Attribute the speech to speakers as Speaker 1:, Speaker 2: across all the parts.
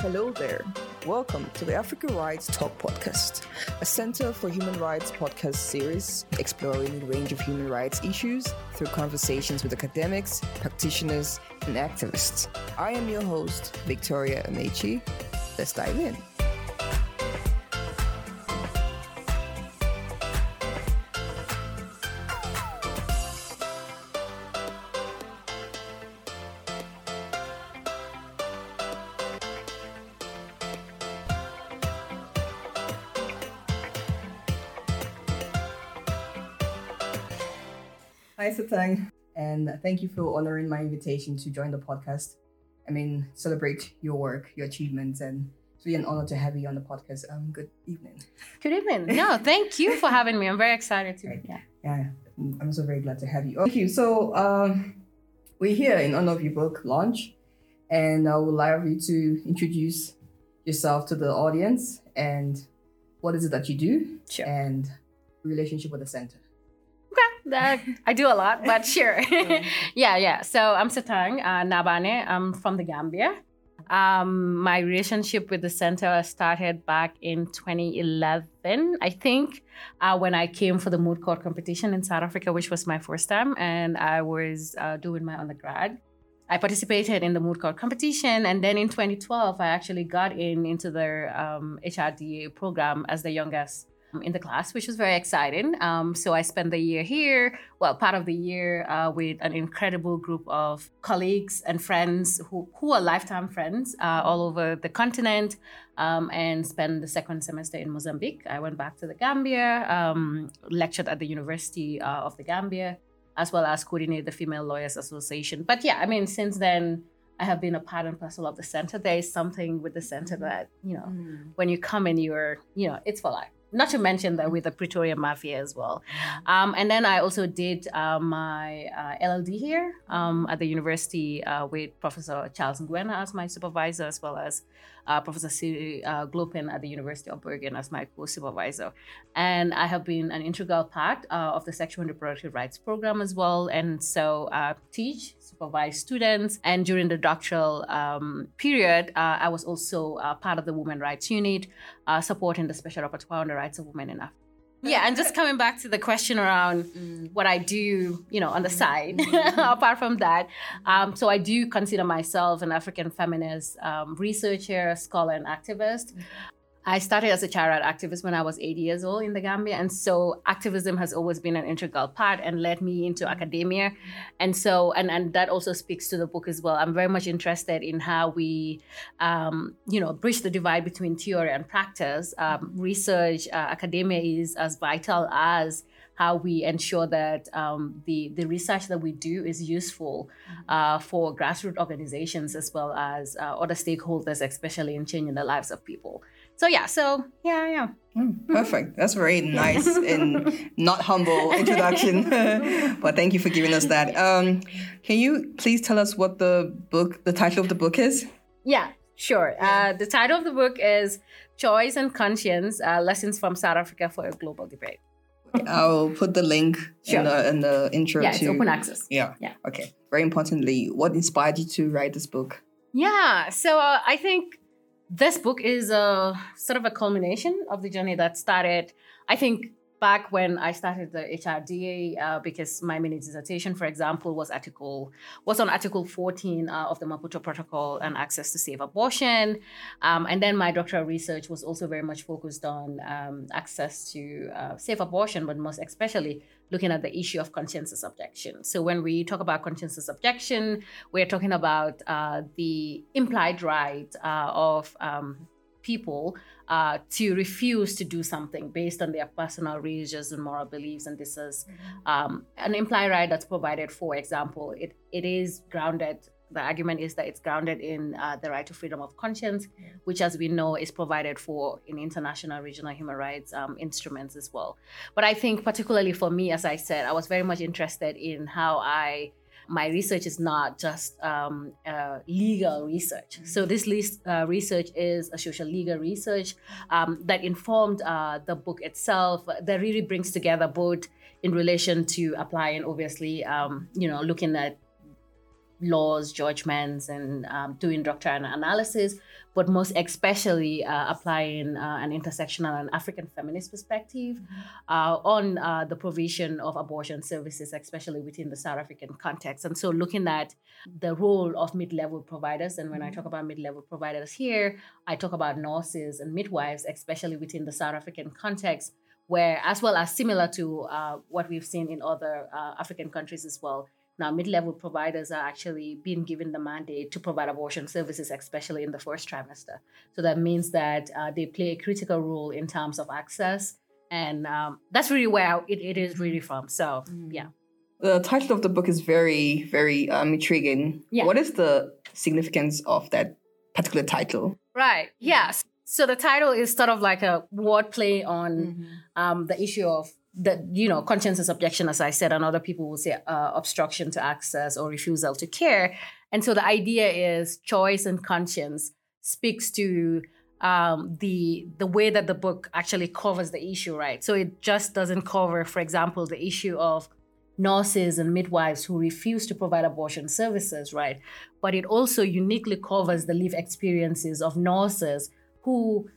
Speaker 1: Hello there. Welcome to the Africa Rights Talk podcast, a Center for Human Rights podcast series exploring a range of human rights issues through conversations with academics, practitioners, and activists. I am your host, Victoria Amechi. Let's dive in. Hi, Satang, and thank you for honoring my invitation to join the podcast. I mean, celebrate your work, your achievements, and it's really an honor to have you on the podcast. Um, good evening.
Speaker 2: Good evening. No, thank you for having me. I'm very excited to be here.
Speaker 1: Yeah, I'm so very glad to have you. Thank you. So, um, we're here in honor of your book launch, and I would like you to introduce yourself to the audience and what is it that you do
Speaker 2: Sure.
Speaker 1: and relationship with the center.
Speaker 2: That, I do a lot, but sure. yeah, yeah. So I'm Satang uh, Nabaneh. I'm from the Gambia. Um, my relationship with the center started back in 2011, I think, uh, when I came for the moot court competition in South Africa, which was my first time, and I was uh, doing my undergrad. I participated in the moot court competition, and then in 2012, I actually got in into their um, HRDA program as the youngest in the class, which was very exciting. Um, so I spent the year here, well, part of the year uh, with an incredible group of colleagues and friends who, who are lifetime friends uh, all over the continent, um, and spent the second semester in Mozambique. I went back to the Gambia, um, lectured at the University uh, of the Gambia, as well as coordinated the Female Lawyers Association. But yeah, I mean, since then, I have been a part and parcel of the center. There is something with the center that, you know, when you come in, you're, you know, it's for life. Not to mention that with the Pretoria Mafia as well. Um, and then I also did uh, my uh, LLD here um, at the university uh, with Professor Charles Ngwena as my supervisor, as well as uh, Professor Siri uh, Gloppen at the University of Bergen as my co-supervisor. And I have been an integral part uh, of the Sexual and Reproductive Rights program as well. And so uh, teach, supervise students. And during the doctoral um, period, uh, I was also uh, part of the Women Rights Unit, uh, supporting the Special Rapporteur on the Rights of Women in Africa. Yeah, and just coming back to the question around what I do, you know, on the side, apart from that. Um, so I do consider myself an African feminist um, researcher, scholar, and activist. I started as a child right activist when I was eight years old in the Gambia. And so activism has always been an integral part and led me into academia. And so, and, and that also speaks to the book as well. I'm very much interested in how we, um, you know, bridge the divide between theory and practice. Um, research, uh, academia is as vital as how we ensure that um, the, the research that we do is useful uh, for grassroots organizations as well as uh, other stakeholders, especially in changing the lives of people. So yeah, so yeah, yeah.
Speaker 1: Mm, perfect. That's very nice and not humble introduction. but thank you for giving us that. Um, can you please tell us what the book, the title of the book is?
Speaker 2: Yeah, sure. Uh, the title of the book is Choice and Conscience uh, Lessons from South Africa for a Global Debate.
Speaker 1: I'll put the link
Speaker 2: Sure.
Speaker 1: in, the, in the intro
Speaker 2: Yeah,
Speaker 1: to
Speaker 2: it's open access.
Speaker 1: Yeah.
Speaker 2: Yeah.
Speaker 1: Okay. Very importantly, what inspired you to write this book?
Speaker 2: Yeah, so uh, I think this book is a sort of a culmination of the journey that started, I think, back when I started the HRDA, uh, because my mini dissertation, for example, was article was on Article 14 uh, of the Maputo Protocol and access to safe abortion, um, and then my doctoral research was also very much focused on um, access to uh, safe abortion, but most especially looking at the issue of conscientious objection. So when we talk about conscientious objection, we're talking about uh, the implied right uh, of um, people uh, to refuse to do something based on their personal religious and moral beliefs. And this is um, an implied right that's provided, for example, it, it is grounded. The argument is that it's grounded in uh, the right to freedom of conscience, which, as we know, is provided for in international regional human rights um, instruments as well. But I think, particularly for me, as I said, I was very much interested in how I my research is not just um, uh, legal research. So this list, uh, research is a social legal research um, that informed uh, the book itself. That really brings together both in relation to applying, obviously, um, you know, looking at laws, judgments, and um, doing doctrinal analysis, but most especially uh, applying uh, an intersectional and African feminist perspective mm-hmm. uh, on uh, the provision of abortion services, especially within the South African context. And so, looking at the role of mid level providers, and when mm-hmm. I talk about mid level providers here, I talk about nurses and midwives, especially within the South African context. Where, as well as similar to uh, what we've seen in other uh, African countries as well, now, mid level providers are actually being given the mandate to provide abortion services, especially in the first trimester. So that means that uh, they play a critical role in terms of access. And um, that's really where it, it is really from. So, mm. yeah.
Speaker 1: The title of the book is very, very um, intriguing. Yeah. What is the significance of that particular title?
Speaker 2: Right. Yes. So the title is sort of like a wordplay on mm-hmm. um, the issue of the you know conscientious objection as i said and other people will say uh, obstruction to access or refusal to care. And so the idea is choice and conscience speaks to um, the the way that the book actually covers the issue right? So it just doesn't cover for example the issue of nurses and midwives who refuse to provide abortion services right? But it also uniquely covers the live experiences of nurses who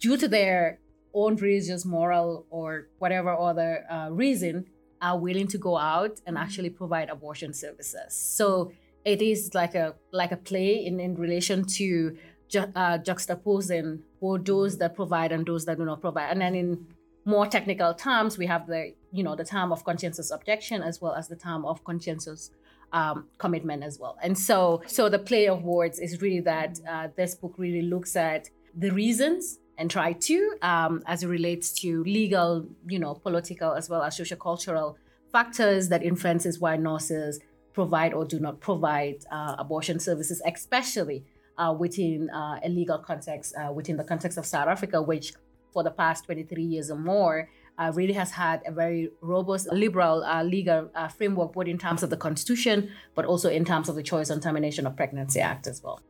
Speaker 2: due to their own religious, moral, or whatever other uh, reason are willing to go out and actually provide abortion services. So it is like a like a play in, in relation to ju- uh, juxtaposing both those that provide and those that do not provide. And then in more technical terms, we have the you know the term of conscientious objection as well as the term of conscientious um, commitment as well. And so so the play of words is really that uh, this book really looks at the reasons and try to um, as it relates to legal, you know, political as well as sociocultural factors that influences why nurses provide or do not provide uh, abortion services, especially uh, within uh, a legal context, uh, within the context of South Africa, which for the past 23 years or more uh, really has had a very robust liberal uh, legal framework, both in terms of the Constitution, but also in terms of the Choice on Termination of Pregnancy Act as well.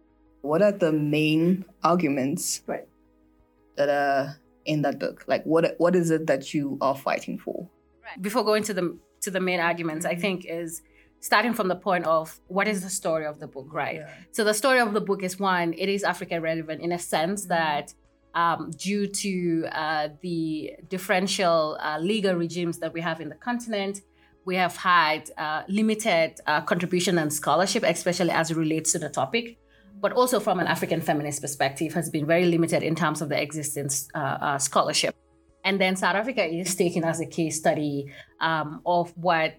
Speaker 1: What are the main arguments right that are in that book? Like what what is it that you are fighting for?
Speaker 2: Right. Before going to the to the main arguments, mm-hmm. I think is starting from the point of what is the story of the book, right? Yeah. So the story of the book is one, it is Africa relevant in a sense mm-hmm. that um, due to uh, the differential uh, legal regimes that we have in the continent, we have had uh, limited uh, contribution and scholarship, especially as it relates to the topic but also from an African feminist perspective, has been very limited in terms of the existence uh, uh, scholarship. And then South Africa is taken as a case study um, of what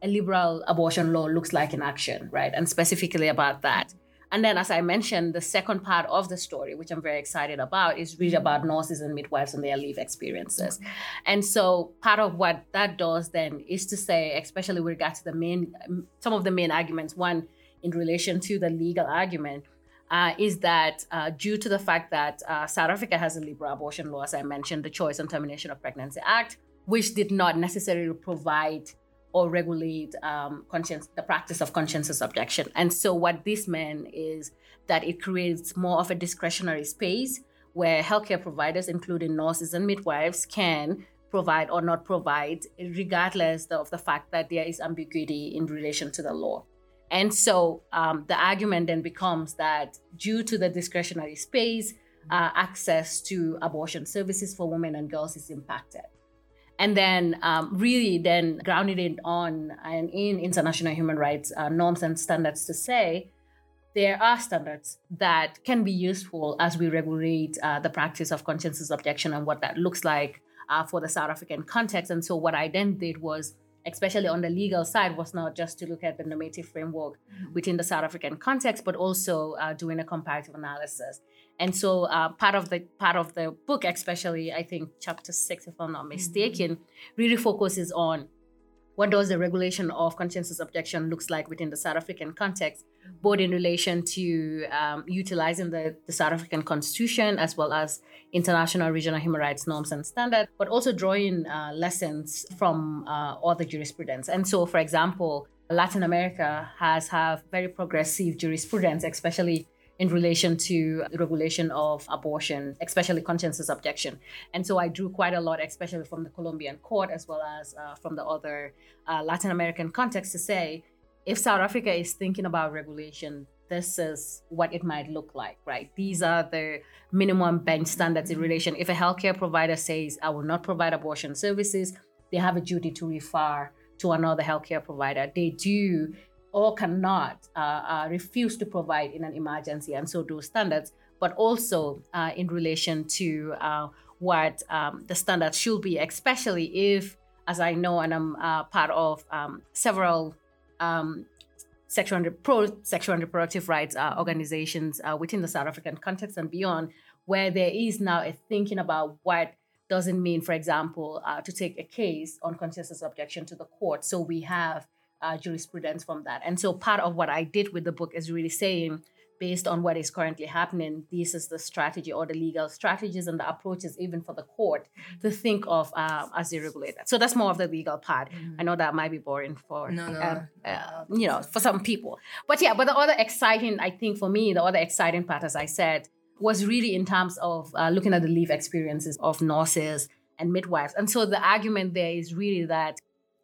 Speaker 2: a liberal abortion law looks like in action, right? And specifically about that. And then, as I mentioned, the second part of the story, which I'm very excited about, is really about nurses and midwives and their leave experiences. And so, part of what that does then is to say, especially with regard to the main, some of the main arguments, one in relation to the legal argument, uh, is that uh, due to the fact that uh, South Africa has a liberal abortion law, as I mentioned, the Choice and Termination of Pregnancy Act, which did not necessarily provide or regulate um, the practice of conscientious objection. And so, what this meant is that it creates more of a discretionary space where healthcare providers, including nurses and midwives, can provide or not provide, regardless of the fact that there is ambiguity in relation to the law. And so um, the argument then becomes that due to the discretionary space, uh, access to abortion services for women and girls is impacted. And then, um, really, then grounded it on and in international human rights uh, norms and standards to say there are standards that can be useful as we regulate uh, the practice of conscientious objection and what that looks like uh, for the South African context. And so, what I then did was especially on the legal side, was not just to look at the normative framework mm-hmm. within the South African context, but also uh, doing a comparative analysis. And so, uh, part of the part of the book, especially I think chapter six, if I'm not mistaken, mm-hmm. really focuses on what does the regulation of conscientious objection looks like within the South African context, both in relation to um, utilizing the, the South African Constitution as well as international regional human rights norms and standards, but also drawing uh, lessons from uh, other jurisprudence. And so, for example, Latin America has have very progressive jurisprudence, especially in relation to the regulation of abortion, especially conscientious objection. And so I drew quite a lot, especially from the Colombian court as well as uh, from the other uh, Latin American context, to say if South Africa is thinking about regulation, this is what it might look like, right? These are the minimum bench standards in relation. If a healthcare provider says, I will not provide abortion services, they have a duty to refer to another healthcare provider. They do or cannot uh, uh, refuse to provide in an emergency, and so do standards, but also uh, in relation to uh, what um, the standards should be, especially if, as I know, and I'm uh, part of um, several um, sexual and pro sexual and reproductive rights uh, organizations within the South African context and beyond, where there is now a thinking about what doesn't mean, for example, to take a case on conscientious objection to the court. So we have uh, jurisprudence from that. And so part of what I did with the book is really saying, based on what is currently happening, this is the strategy or the legal strategies and the approaches, even for the court, to think of uh, as regulate that. So that's more of the legal part. Mm-hmm. I know that might be boring for no, no. Uh, uh, you know for some people, but yeah. But the other exciting, I think, for me, the other exciting part, as I said, was really in terms of uh, looking at the live experiences of nurses and midwives. And so the argument there is really that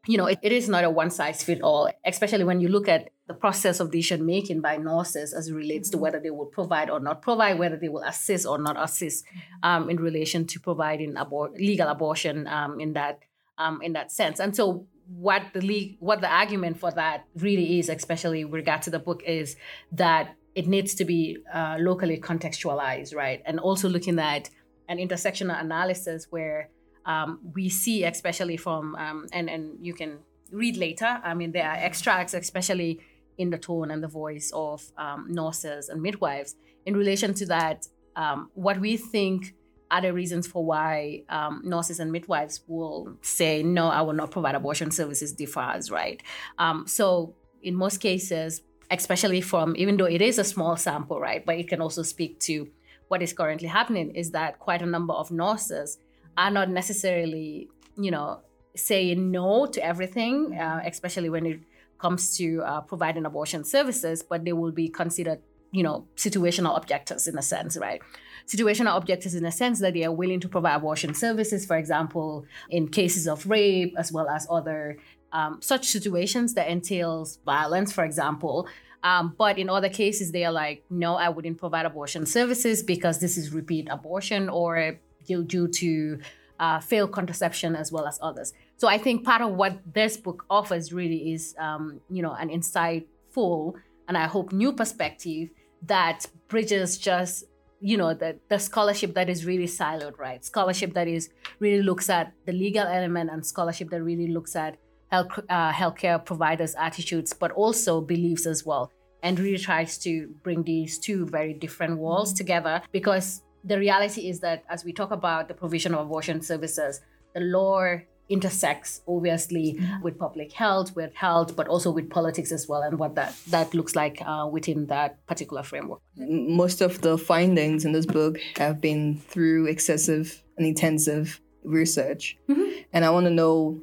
Speaker 2: you know, it, it is not a one size fit all, especially when you look at the process of decision making by nurses as it relates to mm-hmm. whether they will provide or not provide, whether they will assist or not assist um, in relation to providing abor- legal abortion um, in that um, in that sense. And so, what the what the argument for that really is, especially with regard to the book, is that it needs to be uh, locally contextualized, right? And also looking at an intersectional analysis where um, we see, especially from, um, and, and you can read later, I mean, there are extracts, especially in the tone and the voice of um, nurses and midwives, in relation to that, um, what we think are the reasons for why um, nurses and midwives will say, no, I will not provide abortion services differs, right? Um, so, in most cases, especially from, even though it is a small sample, right, but it can also speak to what is currently happening, is that quite a number of nurses are not necessarily, you know, saying no to everything, uh, especially when it comes to uh, providing abortion services, but they will be considered, you know, situational objectors in a sense, right? Situational objectors in a sense that they are willing to provide abortion services, for example, in cases of rape, as well as other um, such situations that entails violence, for example. Um, but in other cases, they are like, no, I wouldn't provide abortion services because this is repeat abortion or due to uh, failed contraception as well as others. So I think part of what this book offers really is, um, you know, an insightful and I hope new perspective that bridges just, you know, the, the scholarship that is really siloed, right? Scholarship that is really looks at the legal element and scholarship that really looks at health, uh, healthcare providers' attitudes, but also beliefs as well. And really tries to bring these two very different worlds together because the reality is that as we talk about the provision of abortion services, the law intersects obviously mm-hmm. with public health, with health, but also with politics as well, and what that that looks like uh, within that particular framework.
Speaker 1: Most of the findings in this book have been through excessive and intensive research, mm-hmm. and I want to know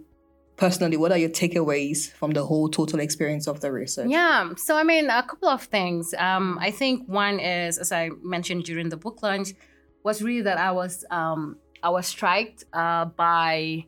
Speaker 1: personally what are your takeaways from the whole total experience of the research
Speaker 2: yeah so i mean a couple of things um, i think one is as i mentioned during the book launch was really that I was um, I was struck uh, by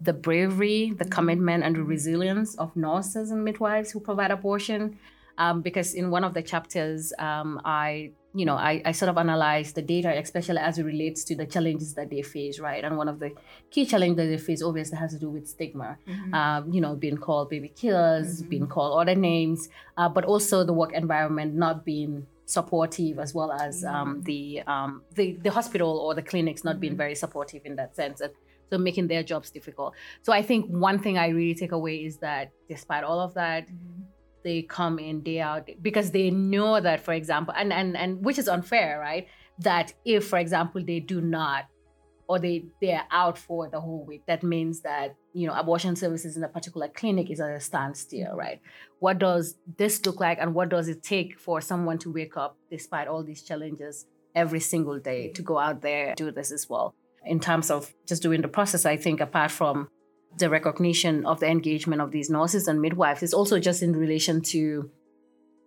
Speaker 2: the bravery, the commitment, and the resilience of nurses and midwives who provide abortion. Um, because in one of the chapters, um, I you know I, I sort of analyzed the data, especially as it relates to the challenges that they face, right? And one of the key challenges that they face obviously has to do with stigma. Mm-hmm. Um, you know, being called baby killers, mm-hmm. being called other names, uh, but also the work environment not being supportive as well as um, the, um, the the hospital or the clinics not being mm-hmm. very supportive in that sense and so making their jobs difficult so i think one thing i really take away is that despite all of that mm-hmm. they come in day out because they know that for example and and and which is unfair right that if for example they do not or they they're out for the whole week. That means that you know abortion services in a particular clinic is at a standstill mm-hmm. right? What does this look like and what does it take for someone to wake up despite all these challenges every single day to go out there do this as well? In terms of just doing the process i think apart from the recognition of the engagement of these nurses and midwives is also just in relation to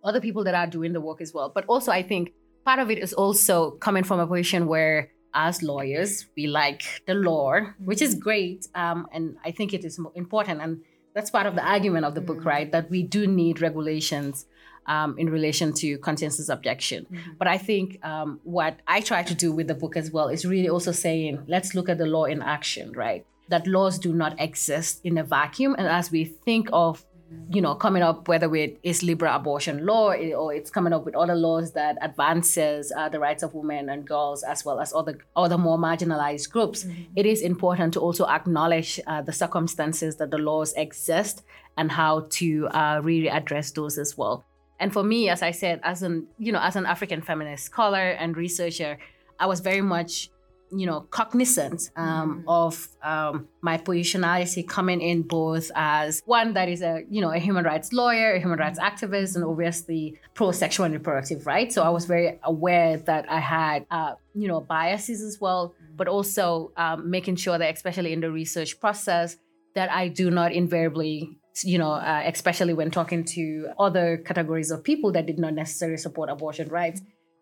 Speaker 2: other people that are doing the work as well. But also i think part of it is also coming from a position where as lawyers, we like the law, which is great. Um, and I think it is important. And that's part of the argument of the book, right? That we do need regulations um, in relation to conscientious objection. Mm-hmm. But I think um, what I try to do with the book as well is really also saying, let's look at the law in action, right? That laws do not exist in a vacuum. And as we think of you know, coming up whether with is liberal abortion law or it's coming up with other laws that advances uh, the rights of women and girls as well as other other more marginalized groups. Mm-hmm. It is important to also acknowledge uh, the circumstances that the laws exist and how to uh, really address those as well. And for me, as I said, as an you know, as an African feminist scholar and researcher, I was very much you know, cognizant um, mm. of um, my positionality coming in both as one that is a, you know, a human rights lawyer, a human rights activist, and obviously pro-sexual and reproductive rights. So I was very aware that I had, uh, you know, biases as well, mm. but also um, making sure that, especially in the research process, that I do not invariably you know, uh, especially when talking to other categories of people that did not necessarily support abortion rights,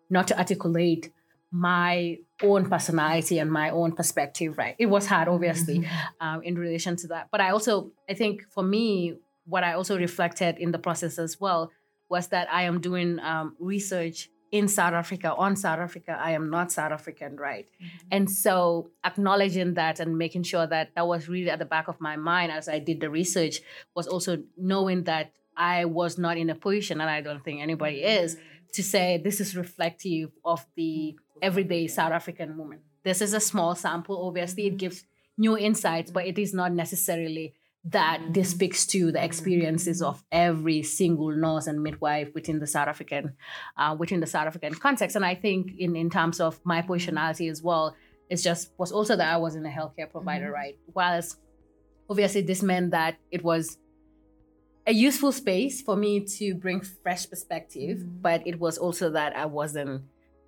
Speaker 2: not to articulate my own personality and my own perspective right it was hard obviously mm-hmm. um, in relation to that but i also i think for me what i also reflected in the process as well was that i am doing um, research in south africa on south africa i am not south african right mm-hmm. and so acknowledging that and making sure that that was really at the back of my mind as i did the research was also knowing that i was not in a position and i don't think anybody is mm-hmm. to say this is reflective of the everyday South African woman. This is a small sample. Obviously, it gives new insights, but it is not necessarily that this speaks to the experiences of every single nurse and midwife within the South African, uh, within the South African context. And I think in, in terms of my positionality as well, it's just was also that I wasn't a healthcare provider, mm-hmm. right? Whilst obviously this meant that it was a useful space for me to bring fresh perspective, mm-hmm. but it was also that I wasn't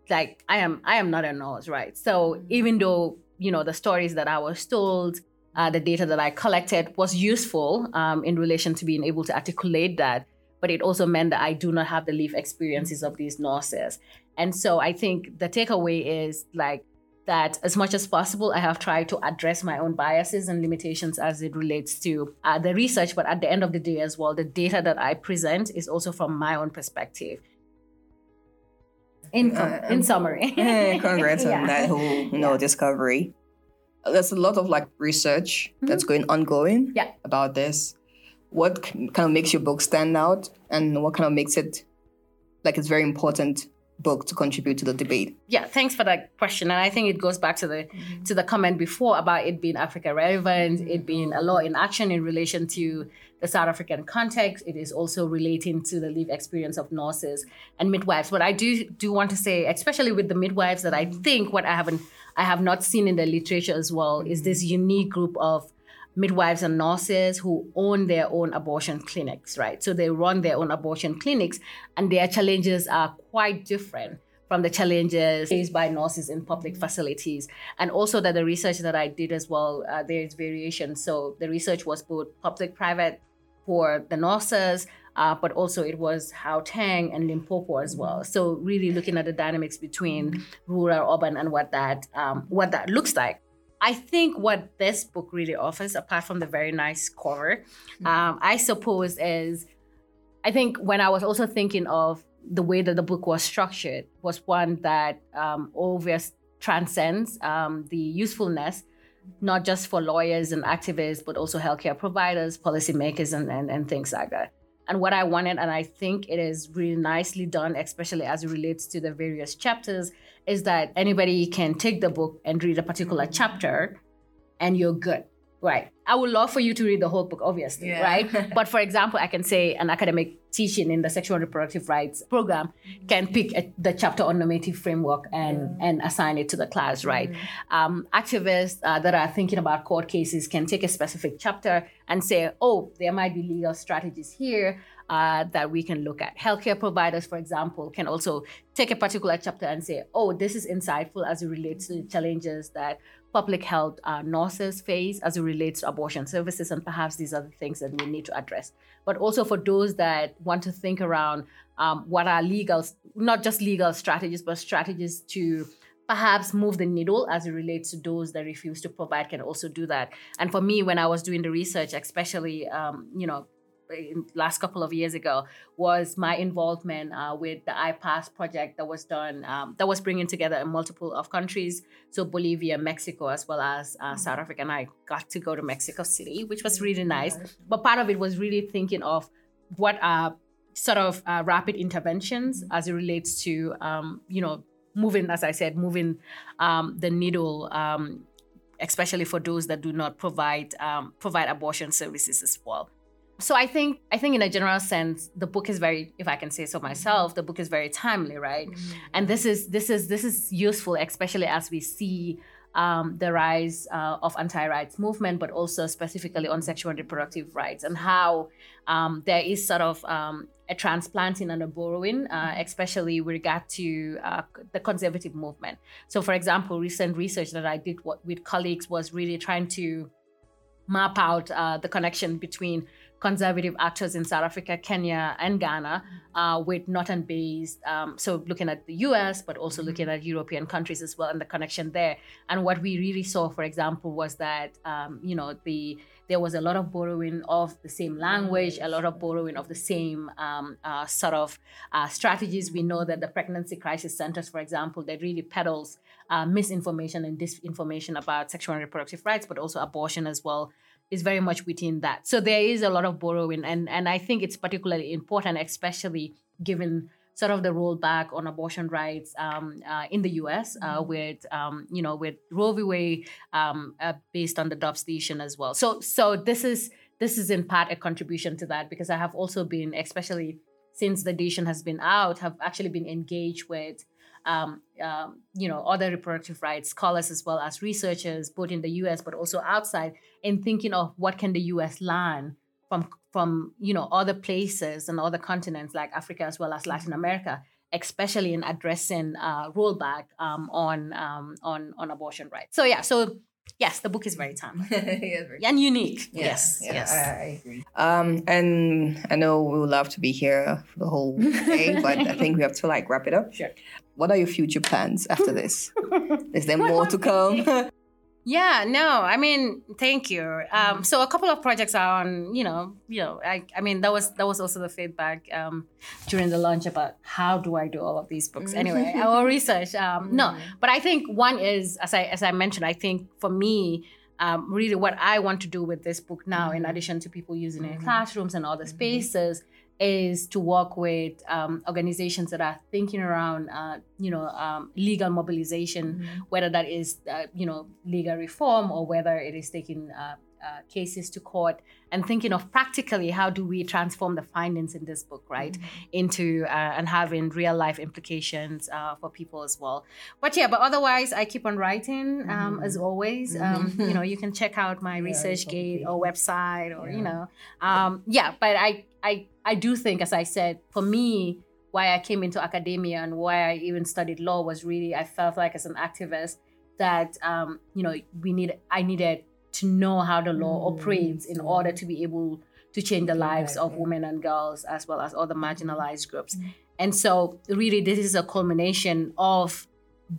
Speaker 2: like I am I am not a nurse, right? So even though you know the stories that I was told, uh, the data that I collected was useful um, in relation to being able to articulate that, but it also meant that I do not have the lived experiences of these nurses. And so I think the takeaway is like that as much as possible, I have tried to address my own biases and limitations as it relates to uh, the research. But at the end of the day, as well, the data that I present is also from my own perspective in uh, in summary.
Speaker 1: congrats yeah. on that whole you know yeah. discovery. There's a lot of like research mm-hmm. that's going ongoing
Speaker 2: yeah.
Speaker 1: about this. What kind of makes your book stand out, and what kind of makes it like it's very important book to contribute to the debate?
Speaker 2: Yeah, thanks for that question. And I think it goes back to the mm-hmm. to the comment before about it being Africa relevant, mm-hmm. it being a law in action in relation to the South African context. It is also relating to the lived experience of nurses and midwives. But I do do want to say, especially with the midwives, that I mm-hmm. think what I haven't I have not seen in the literature as well is this mm-hmm. unique group of midwives and nurses who own their own abortion clinics, right? So they run their own abortion clinics, and their challenges are quite different from the challenges faced by nurses in public facilities. And also that the research that I did as well, uh, there is variation. So the research was both public, private for the nurses, uh, but also it was Gauteng and Limpopo as well. So really looking at the dynamics between rural, urban, and what that um, what that looks like. I think what this book really offers, apart from the very nice cover, mm-hmm. um, I suppose is, I think when I was also thinking of the way that the book was structured, was one that um, always transcends um, the usefulness, not just for lawyers and activists, but also healthcare providers, policymakers, and, and, and things like that. And what I wanted, and I think it is really nicely done, especially as it relates to the various chapters, is that anybody can take the book and read a particular chapter and you're good. Right. I would love for you to read the whole book, obviously, yeah. right? but for example, I can say an academic teaching in the sexual and reproductive rights program can pick a, the chapter on normative framework and, and assign it to the class, right? Mm-hmm. Um, activists uh, that are thinking about court cases can take a specific chapter and say, oh, there might be legal strategies here uh, that we can look at. Healthcare providers, for example, can also take a particular chapter and say, oh, this is insightful as it relates to the challenges that public health uh, nurses face as it relates to abortion services, and perhaps these are the things that we need to address. But also for those that want to think around um, what are legal, not just legal strategies, but strategies to perhaps move the needle as it relates to those that refuse to provide can also do that. And for me, when I was doing the research, especially, um, you know, last couple of years ago was my involvement uh, with the Ipas project that was done um, that was bringing together a multiple of countries so Bolivia Mexico as well as uh, mm-hmm. South Africa and I got to go to Mexico City which was really nice but part of it was really thinking of what are sort of uh, rapid interventions mm-hmm. as it relates to um, you know moving as I said moving um, the needle um, especially for those that do not provide um, provide abortion services as well so I think I think in a general sense, the book is very, if I can say so myself, the book is very timely, right? Mm-hmm. And this is this is this is useful, especially as we see um, the rise uh, of anti-rights movement, but also specifically on sexual and reproductive rights and how um, there is sort of um, a transplanting and a borrowing, uh, mm-hmm. especially with regard to uh, the conservative movement. So, for example, recent research that I did with colleagues was really trying to map out uh, the connection between conservative actors in South Africa, Kenya, and Ghana uh, with Northern based. Um, so looking at the US, but also mm-hmm. looking at European countries as well and the connection there. And what we really saw, for example, was that, um, you know, the there was a lot of borrowing of the same language, a lot of borrowing of the same um, uh, sort of uh, strategies. We know that the pregnancy crisis centers, for example, that really peddles uh, misinformation and disinformation about sexual and reproductive rights, but also abortion as well is very much within that. So there is a lot of borrowing, and and I think it's particularly important, especially given sort of the rollback on abortion rights um, uh, in the U.S. Uh, mm-hmm. with um, you know with Roe v. Wade um, uh, based on the Dobbs decision as well. So so this is this is in part a contribution to that because I have also been especially since the decision has been out have actually been engaged with um, um, you know, other reproductive rights scholars as well as researchers, both in the U.S. but also outside, in thinking of what can the U.S. learn from from you know other places and other continents like Africa as well as Latin America, especially in addressing uh, rollback um, on um, on on abortion rights. So yeah, so Yes, the book is very timely and unique. Yeah, yes, yeah, yes, I, I, agree.
Speaker 1: Um, and I know we would love to be here for the whole day, but I think we have to like wrap it up.
Speaker 2: Sure.
Speaker 1: What are your future plans after this? is there more to come?
Speaker 2: Yeah, no, I mean, thank you. Um, mm-hmm. so a couple of projects are on, you know, you know, I, I mean, that was that was also the feedback um, during the launch about how do I do all of these books. Mm-hmm. Anyway, our research. Um, no, mm-hmm. but I think one is, as I as I mentioned, I think for me, um, really what I want to do with this book now, in addition to people using it in classrooms and other spaces, is to work with um, organizations that are thinking around, uh, you know, um, legal mobilization, mm-hmm. whether that is, uh, you know, legal reform or whether it is taking uh, uh, cases to court and thinking of practically how do we transform the findings in this book right mm-hmm. into uh, and having real life implications uh, for people as well but yeah but otherwise i keep on writing um, mm-hmm. as always um, mm-hmm. you know you can check out my yeah, researchgate or website or yeah. you know um, yeah but i i i do think as i said for me why i came into academia and why i even studied law was really i felt like as an activist that um, you know we need i needed to know how the law mm operates in order to be able to change the lives of women and girls as well as other marginalized groups. mm And so, really, this is a culmination of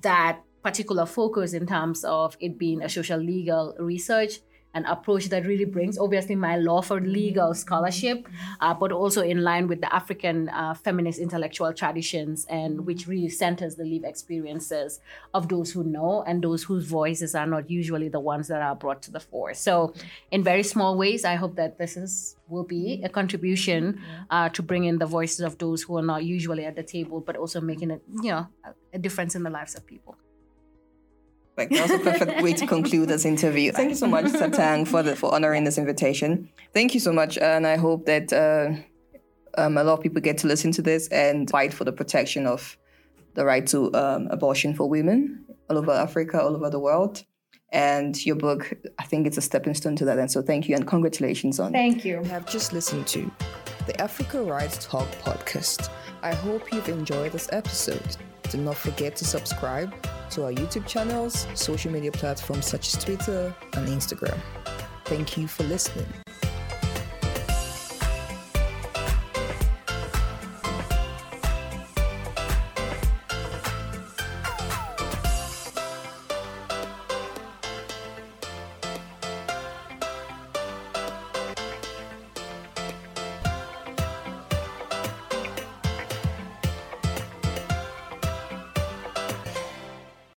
Speaker 2: that particular focus in terms of it being a social legal research an approach that really brings, obviously, my law for legal scholarship, uh, but also in line with the African uh, feminist intellectual traditions, and which really centers the lived experiences of those who know and those whose voices are not usually the ones that are brought to the fore. So, in very small ways, I hope that this is will be a contribution uh, to bring in the voices of those who are not usually at the table, but also making it, you know, a difference in the lives of people.
Speaker 1: Like that was a perfect way to conclude this interview. Thank you so much, Satang, for the, for honoring this invitation. Thank you so much, and I hope that uh, um, a lot of people get to listen to this and fight for the protection of the right to um, abortion for women all over Africa, all over the world. And your book, I think it's a stepping stone to that. And so thank you and congratulations on
Speaker 2: Thank you.
Speaker 1: You have just listened to the Africa Rights Talk podcast. I hope you've enjoyed this episode. Do not forget to subscribe to our YouTube channels, social media platforms such as Twitter and Instagram. Thank you for listening.